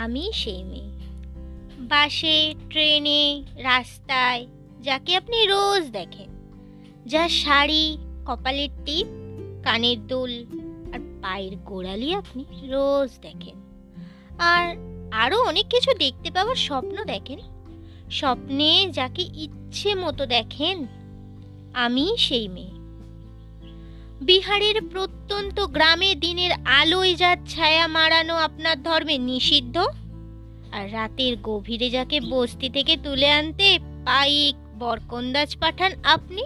আমি সেই মেয়ে। বাসে, ট্রেনে, রাস্তায়, যাকে আপনি রোজ দেখেন। যার শাড়ি, কপালের টিপ, কানের দুল আর পায়ের গোড়ালি আপনি রোজ দেখেন। আর আরও অনেক কিছু দেখতে পাওয়ার স্বপ্ন দেখেন। স্বপ্নে যাকে ইচ্ছে মতো দেখেন, আমি সেই মেয়ে। বিহারের প্রত্যন্ত গ্রামে দিনের আলোয় যার ছায়া মারানো আপনার ধর্মে নিষিদ্ধ? আর রাতের গভীরে যাকে বস্তি থেকে তুলে আনতে পাইক বরকন্দাজ পাঠান আপনি?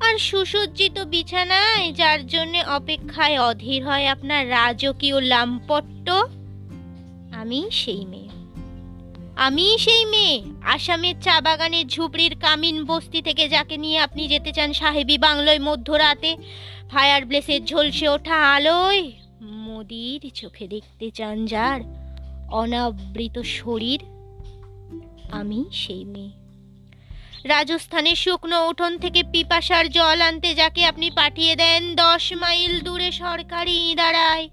আর সুসজ্জিত বিছানায় যার জন্য অপেক্ষায় অধীর হয় আপনার রাজকীয় লাম্পট্ট আমি সেই মেয়ে। আমি সেই মেয়ে, আসামের চা বাগানের ঝুপড়ির কামিন বস্তি থেকে যাকে নিয়ে আপনি যেতে চান সাহেবী বাংলোয় মধ্যরাতে, ফায়ার ব্লেসের ঝলসে ওঠা আলোয়। মোদির চোখে দেখতে চান যার অনাবৃত শরীর, আমি সেই মেয়ে। রাজস্থানের শুকনো উঠোন থেকে পিপাসার জল আনতে যাকে আপনি পাঠিয়ে দেন দশ মাইল দূরে সরকারি ইদারায়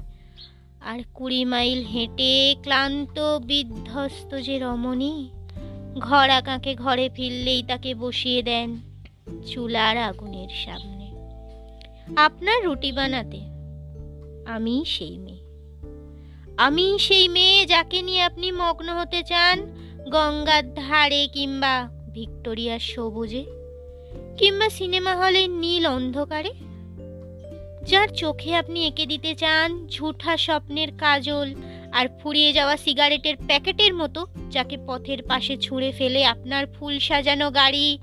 আর কুড়ি মাইল হেঁটে ক্লান্ত, বিধ্বস্ত যে রমণী, ঘর আঁকাকে ঘরে ফিরলেই তাকে বসিয়ে দেন চুলার আগুনের সামনে। আপনার রুটি বানাতে আমি সেই মেয়ে। আমি সেই মেয়ে যাকে নিয়ে আপনি মগ্ন হতে চান, গঙ্গার ধারে কিংবা ভিক্টোরিয়ার সবুজে, কিংবা সিনেমা হলের নীল অন্ধকারে। যার চোখে আপনি এঁকে দিতে চান ঝুঠা স্বপ্নের কাজল আর ফুরিয়ে যাওয়া সিগারেটের প্যাকেটের মতো যাকে পথের পাশে ছুঁড়ে ফেলে আপনার ফুল সাজানো গাড়ি।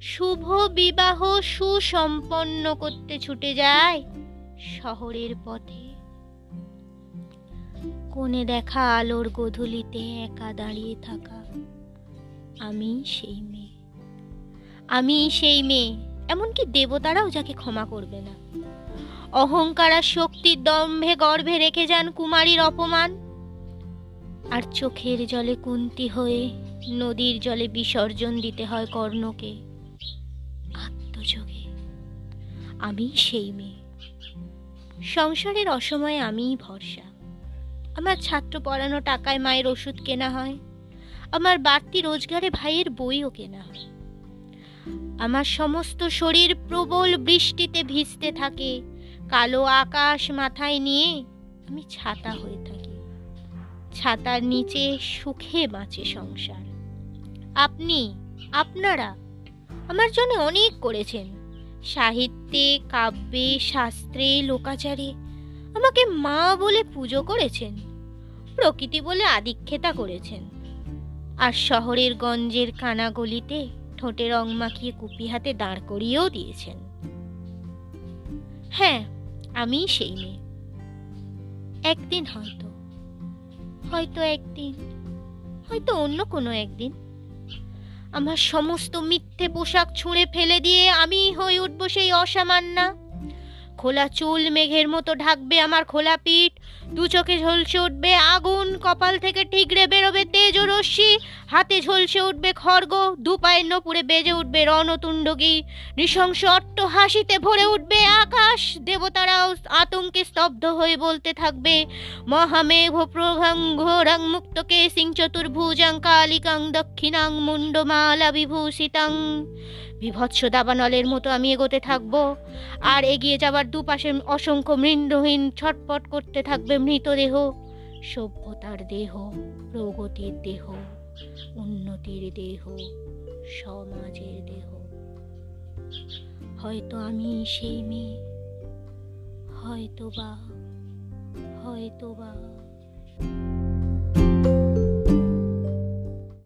শুভ বিবাহ সুসম্পন্ন করতে ছুটে যায় শহরের পথে। কোণে দেখা আলোর গধূলিতে একা দাঁড়িয়ে থাকা। আমি সেই মেয়ে। আমি সেই মেয়ে। এমনকি দেবতারাও যাকে ক্ষমা করবে না। অহংকার আর শক্তির দম্ভে গর্ভে রেখে যান কুমারীর অপমান। আর চোখের জলে কুন্তি হয়ে নদীর জলে বিসর্জন দিতে হয় কর্ণকে। আত্মযোগে। আমি সেই মেয়ে। সংসারের অসময়ে আমিই ভরসা। আমার ছাত্র পড়ানো টাকায় মায়ের ওষুধ কেনা হয়। আমার বাড়তি রোজগারে ভাইয়ের বইও কেনা হয়। আমার সমস্ত শরীর প্রবল বৃষ্টিতে ভিজতে থাকে। কালো আকাশ মাথায় নিয়ে আমি ছাতা হয়ে থাকি। ছাতার নিচে সুখে বাঁচে সংসার। আপনি, আপনারা আমার জন্য অনেক করেছেন। সাহিত্যে, কাব্যে, শাস্ত্রে, লোকাচারে আমাকে মা বলে পুজো করেছেন। প্রকৃতি বলে আদিক্ষেতা করেছেন। আর শহরের গঞ্জের কানাগলিতে ঠোঁটে রং মাখিয়ে কুপি হাতে দাঁড় করিয়েও দিয়েছেন। হ্যাঁ আমি সেই মেয়ে। একদিন হয়তো হয়তো একদিন, হয়তো অন্য কোনো একদিন। আমার সমস্ত মিথ্যে পোশাক ছুঁড়ে ফেলে দিয়ে আমি হয়ে উঠবো সেই অসামান্না। খোলা চুল মেঘের মতো ঢাকবে আমার খোলা পিঠ। দু চোখে ঝলসে উঠবে আগুন, কপাল থেকে ঠিকরে বেরোবে তেজ রশ্মি। হাতে ঝলসে উঠবে খড়গ দু পায়ের নপুরে বেজে উঠবে রণতুণ্ডগী। নৃশংস অট্ট হাসিতে ভরে উঠবে আকাশ, দেবতারাও আতঙ্কে স্তব্ধ হয়ে বলতে থাকবে, মহামেঘ প্রভাং ঘোরাং মুক্তকে সিং চতুর্ভুজাং কালিকাং দক্ষিণাং মুন্ডমালা বিভূষিতাং বিভৎস দাবানলের মতো আমি এগোতে থাকব। আর এগিয়ে যাবার দুপাশে অসংখ্য মৃণ্ডহীন ছটপট করতে থাকবে মৃতদেহ। সভ্যতার দেহ, প্রগতির দেহ, উন্নতির দেহ, সমাজের দেহ। হয়তো আমি সেই মেয়ে হয়তো বা হয়তো বা